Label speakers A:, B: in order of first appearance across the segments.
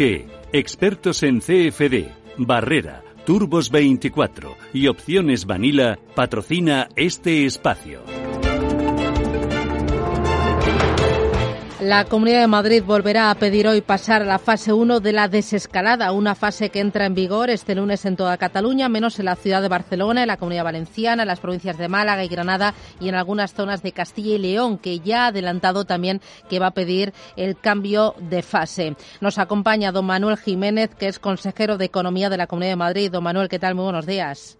A: Expertos en CFD, Barrera, Turbos 24 y Opciones Vanilla patrocina este espacio.
B: La Comunidad de Madrid volverá a pedir hoy pasar a la fase 1 de la desescalada, una fase que entra en vigor este lunes en toda Cataluña, menos en la ciudad de Barcelona, en la Comunidad Valenciana, en las provincias de Málaga y Granada y en algunas zonas de Castilla y León, que ya ha adelantado también que va a pedir el cambio de fase. Nos acompaña don Manuel Jiménez, que es consejero de Economía de la Comunidad de Madrid. Don Manuel, ¿qué tal? Muy buenos días.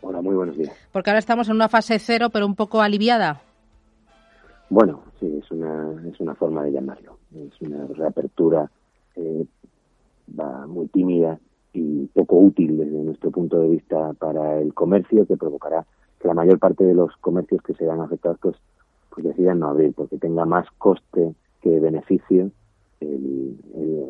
C: Hola, muy buenos días.
B: Porque ahora estamos en una fase cero, pero un poco aliviada.
C: Bueno, sí, es una, es una forma de llamarlo. Es una reapertura eh, muy tímida y poco útil desde nuestro punto de vista para el comercio, que provocará que la mayor parte de los comercios que se vean afectados pues, pues decidan no abrir, porque tenga más coste que beneficio el, el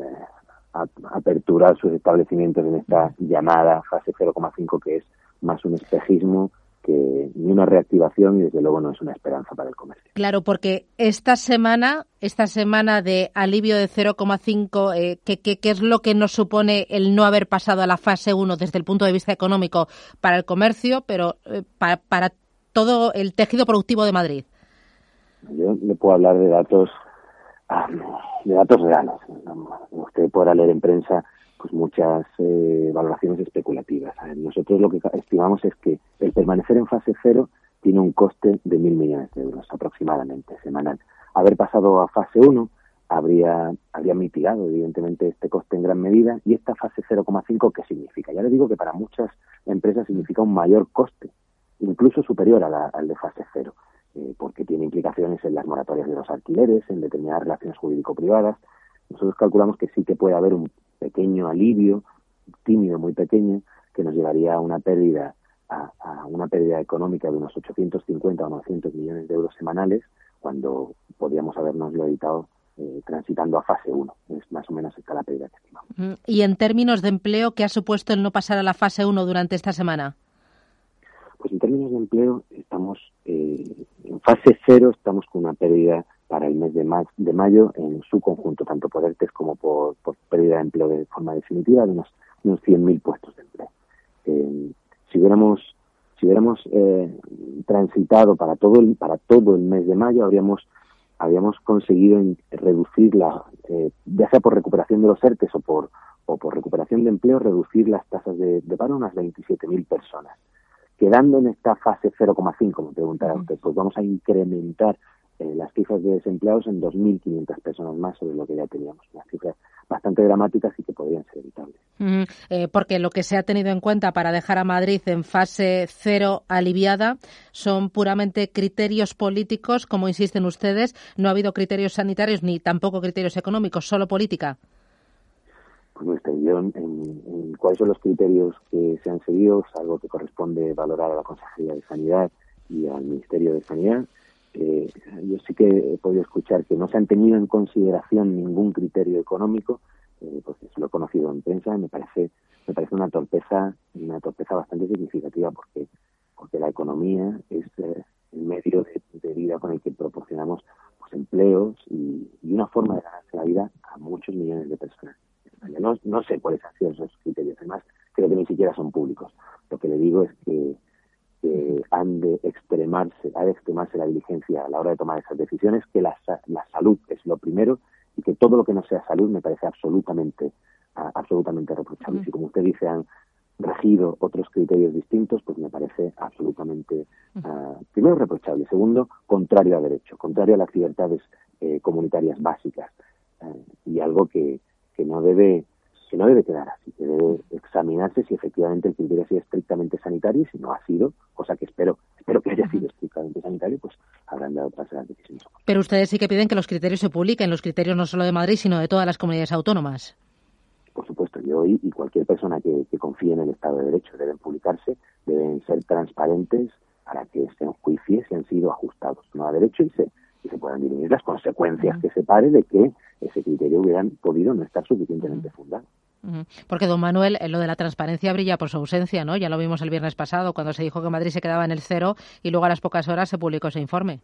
C: aperturar sus establecimientos en esta llamada fase 0,5, que es más un espejismo que ni una reactivación y desde luego no es una esperanza para el comercio.
B: Claro, porque esta semana, esta semana de alivio de 0,5, eh, ¿qué, qué, es lo que nos supone el no haber pasado a la fase 1 desde el punto de vista económico para el comercio, pero eh, para, para todo el tejido productivo de Madrid?
C: Yo le puedo hablar de datos ah, de datos reales. Usted podrá leer en prensa pues muchas eh, valoraciones especulativas. nosotros lo que estimamos es que el permanecer en fase cero tiene un coste de mil millones de euros aproximadamente semanal. Haber pasado a fase uno habría, habría mitigado evidentemente este coste en gran medida y esta fase 0,5 ¿qué significa? Ya le digo que para muchas empresas significa un mayor coste, incluso superior al de fase cero, eh, porque tiene implicaciones en las moratorias de los alquileres, en determinadas relaciones jurídico-privadas. Nosotros calculamos que sí que puede haber un pequeño alivio, tímido, muy pequeño, que nos llevaría a una pérdida a, una pérdida económica de unos 850 o 900 millones de euros semanales, cuando podríamos habernos evitado eh, transitando a fase 1. Es más o menos esta la pérdida que estimamos.
B: Mm, ¿Y en términos de empleo, qué ha supuesto el no pasar a la fase 1 durante esta semana?
C: Pues en términos de empleo, estamos eh, en fase 0, estamos con una pérdida para el mes de, de mayo en su conjunto, tanto por ERTES como por, pérdida de empleo de forma definitiva, de unos, unos 100.000 puestos de empleo. Eh, si hubiéramos si hubiéramos eh, transitado para todo el para todo el mes de mayo habríamos habríamos conseguido reducir la eh, ya sea por recuperación de los ERTES o por o por recuperación de empleo reducir las tasas de, de paro a unas 27.000 personas quedando en esta fase 0,5 me preguntaba usted pues vamos a incrementar eh, las cifras de desempleados en 2.500 personas más sobre lo que ya teníamos. Unas cifras bastante dramáticas y que podrían ser evitables.
B: Eh, porque lo que se ha tenido en cuenta para dejar a Madrid en fase cero aliviada son puramente criterios políticos, como insisten ustedes. No ha habido criterios sanitarios ni tampoco criterios económicos, solo política.
C: Pues nuestra en, en, cuáles son los criterios que se han seguido es algo que corresponde valorar a la Consejería de Sanidad y al Ministerio de Sanidad eh, yo sí que he podido escuchar que no se han tenido en consideración ningún criterio económico, eh, pues lo he conocido en prensa, me parece me parece una torpeza una torpeza bastante significativa porque porque la economía es eh, el medio de, vida con el que proporcionamos pues, empleos y, una forma de ganarse la vida a muchos millones de personas. No sé cuáles han sido esos criterios, además creo que ni siquiera son públicos. Lo que le digo es que que han de extremarse, ha de extremarse la diligencia a la hora de tomar esas decisiones, que la, la salud es lo primero y que todo lo que no sea salud me parece absolutamente absolutamente reprochable. Si como usted dice han regido otros criterios distintos, pues me parece absolutamente uh, primero reprochable, segundo contrario a derecho, contrario a las libertades eh, comunitarias básicas uh, y algo que, que no debe que no debe quedar así, que debe examinarse si efectivamente el criterio ha sido estrictamente sanitario y si no ha sido, cosa que espero, espero que haya sido estrictamente sanitario, pues habrán dado paso a las decisiones.
B: Pero ustedes sí que piden que los criterios se publiquen, los criterios no solo de Madrid, sino de todas las comunidades autónomas.
C: Por supuesto, yo y, y cualquier persona que, confíe en el Estado de Derecho deben publicarse, deben ser transparentes para que se enjuicie si han sido ajustados no a derecho y se, y se puedan dirimir las consecuencias que se pare de que ese criterio hubieran podido no estar suficientemente fundado.
B: Porque, don Manuel, lo de la transparencia brilla por su ausencia, ¿no? Ya lo vimos el viernes pasado, cuando se dijo que Madrid se quedaba en el cero y luego a las pocas horas se publicó ese informe.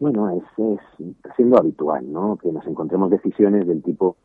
C: Bueno, es, es siendo habitual, ¿no? Que nos encontremos decisiones del tipo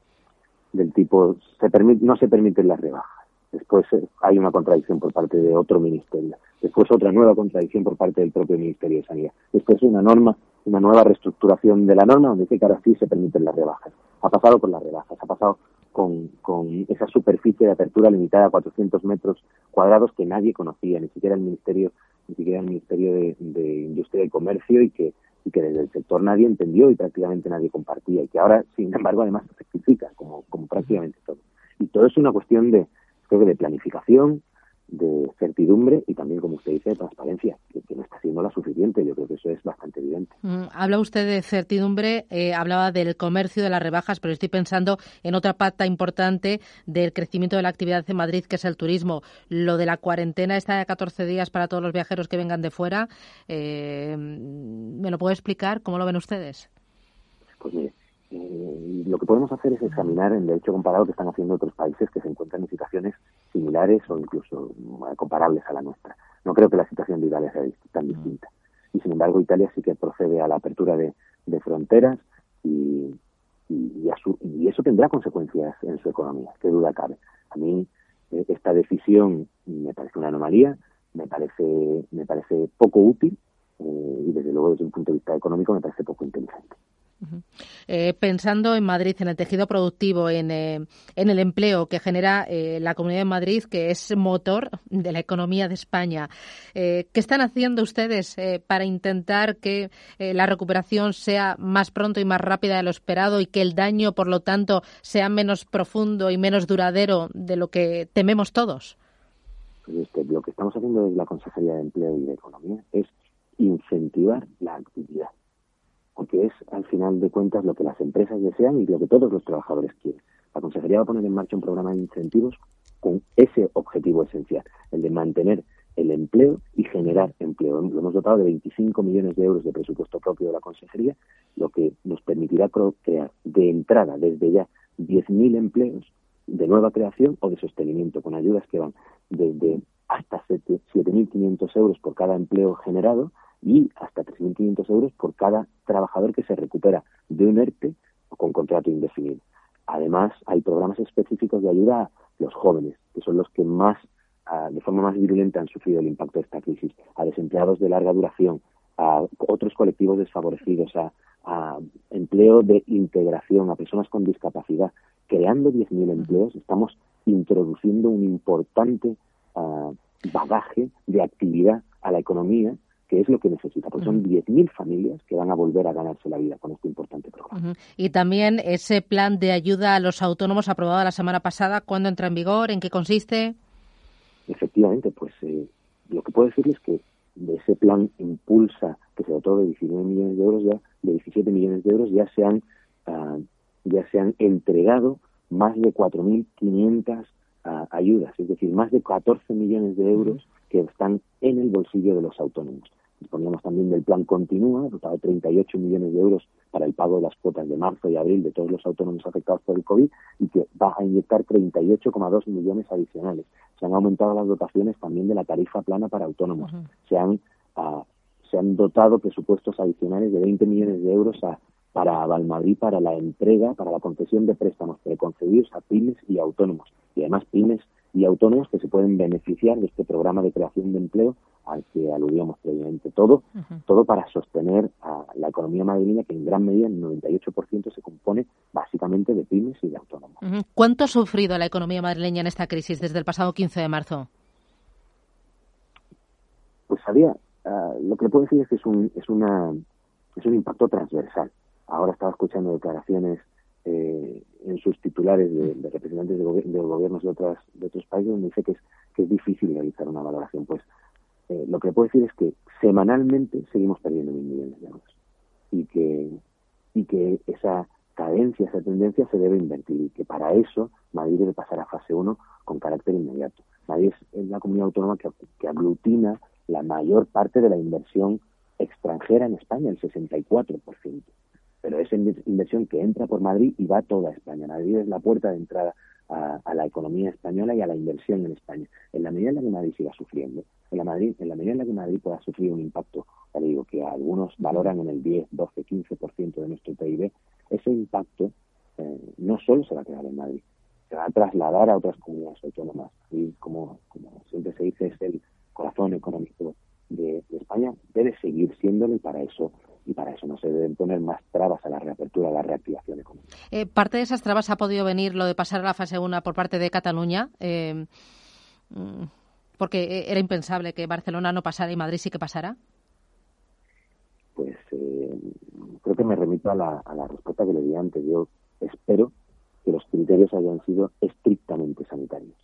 C: del tipo se no se permiten las rebajas. Después eh, hay una contradicción por parte de otro ministerio. Después otra nueva contradicción por parte del propio Ministerio de Sanidad. Después una norma, una nueva reestructuración de la norma donde dice que ahora sí se permiten las rebajas. Ha pasado con las rebajas, ha pasado con, con esa superficie de apertura limitada a 400 metros cuadrados que nadie conocía, ni siquiera el Ministerio, ni siquiera el Ministerio de, de Industria y Comercio y que y que desde el sector nadie entendió y prácticamente nadie compartía y que ahora, sin embargo, además se rectifica como, como prácticamente todo. Y todo es una cuestión de, creo que de planificación, de certidumbre y también, como usted dice, de transparencia, que, no está siendo la suficiente. Yo creo que eso es bastante evidente.
B: Mm, habla usted de certidumbre, eh, hablaba del comercio, de las rebajas, pero estoy pensando en otra pata importante del crecimiento de la actividad en Madrid, que es el turismo. Lo de la cuarentena está de 14 días para todos los viajeros que vengan de fuera. Eh, ¿Me lo puede explicar? ¿Cómo lo ven ustedes?
C: Pues mire, eh, lo que podemos hacer es examinar el derecho comparado que están haciendo otros países que se encuentran en situaciones similares o incluso eh, comparables a la nuestra. No creo que la situación de Italia sea tan distinta. Y sin embargo, Italia sí que procede a la apertura de, fronteras y, y, eso tendrá consecuencias en su economía, qué duda cabe. A mí eh, esta decisión me parece una anomalía, me parece, me parece poco útil y desde luego desde un punto de vista económico me parece poco inteligente.
B: Eh, pensando en Madrid, en el tejido productivo, en, eh, en el empleo que genera eh, la Comunidad de Madrid, que es motor de la economía de España, ¿qué están haciendo ustedes para intentar que la recuperación sea más pronto y más rápida de lo esperado y que el daño, por lo tanto, sea menos profundo y menos duradero de lo que tememos todos?
C: Este, lo que estamos haciendo desde la Consejería de Empleo y de Economía es incentivar la actividad porque es al final de cuentas lo que las empresas desean y lo que todos los trabajadores quieren. La Consejería va a poner en marcha un programa de incentivos con ese objetivo esencial, el de mantener el empleo y generar empleo. Lo hemos dotado de 25 millones de euros de presupuesto propio de la Consejería, lo que nos permitirá crear de entrada desde ya 10.000 empleos de nueva creación o de sostenimiento, con ayudas que van desde hasta 7.500 euros por cada empleo generado y hasta 3.500 euros por cada trabajador que se recupera de un ERTE o con contrato indefinido. Además, hay programas específicos de ayuda a los jóvenes, que son los que más, ah, de forma más virulenta, han sufrido el impacto de esta crisis, a desempleados de larga duración, a otros colectivos desfavorecidos, a, empleo de integración, a personas con discapacidad. Creando 10.000 empleos, estamos introduciendo un importante ah, bagaje de actividad a la economía que es lo que necesita, porque son 10.000 familias que van a volver a ganarse la vida con este importante programa.
B: Y también ese plan de ayuda a los autónomos aprobado la semana pasada, ¿cuándo entra en vigor? ¿En qué consiste?
C: Efectivamente, pues eh, lo que puedo decir es que de ese plan impulsa que se dotó de 19 millones de euros ya, de 17 millones de euros ya se han, ah, ya se han entregado más de 4.500 ah, ayudas, es decir, más de 14 millones de euros que están en el bolsillo de los autónomos. Disponíamos también del plan Continúa, dotado de 38 millones de euros para el pago de las cuotas de marzo y abril de todos los autónomos afectados por el COVID y que va a inyectar 38,2 millones adicionales. Se han aumentado las dotaciones también de la tarifa plana para autónomos. Se han ah, se han dotado presupuestos adicionales de 20 millones de euros a, para Valmadrid para la entrega, para la concesión de préstamos preconcebidos a pymes y autónomos. Y además pymes y autónomos que se pueden beneficiar de este programa de creación de empleo al que aludíamos previamente. Todo, todo para sostener a la economía madrileña que en gran medida, en 98%, se compone básicamente de pymes y de autónomos.
B: ¿Cuánto ha sufrido la economía madrileña en esta crisis desde el pasado 15 de marzo?
C: Pues había, ah, lo que le puedo decir es que es un, es una, es un impacto transversal. Ahora estaba escuchando declaraciones eh, en sus de, representantes de, gobiernos de, otras, de otros países donde dice que es, que es difícil realizar una valoración. Pues eh, lo que puedo decir es que semanalmente seguimos perdiendo mil millones de euros y que, y que esa cadencia, esa tendencia se debe invertir y que para eso Madrid debe pasar a fase 1 con carácter inmediato. Madrid es la comunidad autónoma que aglutina la mayor parte de la inversión extranjera en España, el 64% pero es inversión que entra por Madrid y va a toda España. Madrid es la puerta de entrada a, la economía española y a la inversión en España. En la medida en la que Madrid siga sufriendo, en la, Madrid, en la medida en la que Madrid pueda sufrir un impacto, ya digo, que algunos valoran en el 10, 12, 15% de nuestro PIB, ese impacto eh, no solo se va a quedar en Madrid, se va a trasladar a otras comunidades autónomas. Y como, como siempre se dice, es el corazón económico de, España, debe seguir siéndolo para eso y para eso no se deben poner más trabas a la reapertura, a la reactivación económica.
B: Eh, parte de esas trabas ha podido venir lo de pasar a la fase 1 por parte de Cataluña, eh, mm, porque era impensable que Barcelona no pasara y Madrid sí que pasara.
C: Pues eh, creo que me remito a la, a la respuesta que le di antes. Yo espero que los criterios hayan sido estrictamente sanitarios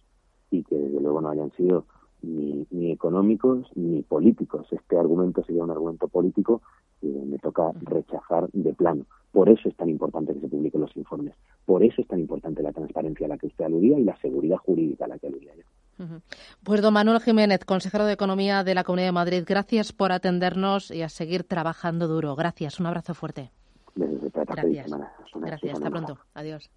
C: y que desde luego no hayan sido ni, ni económicos ni políticos. Este argumento sería un argumento político toca rechazar de plano. Por eso es tan importante que se publiquen los informes. Por eso es tan importante la transparencia a la que usted aludía y la seguridad jurídica a la que aludía yo.
B: Pues don Manuel Jiménez, consejero de Economía de la Comunidad de Madrid, gracias por atendernos y a seguir trabajando duro. Gracias, un abrazo fuerte.
C: Gracias,
B: gracias hasta pronto. Adiós.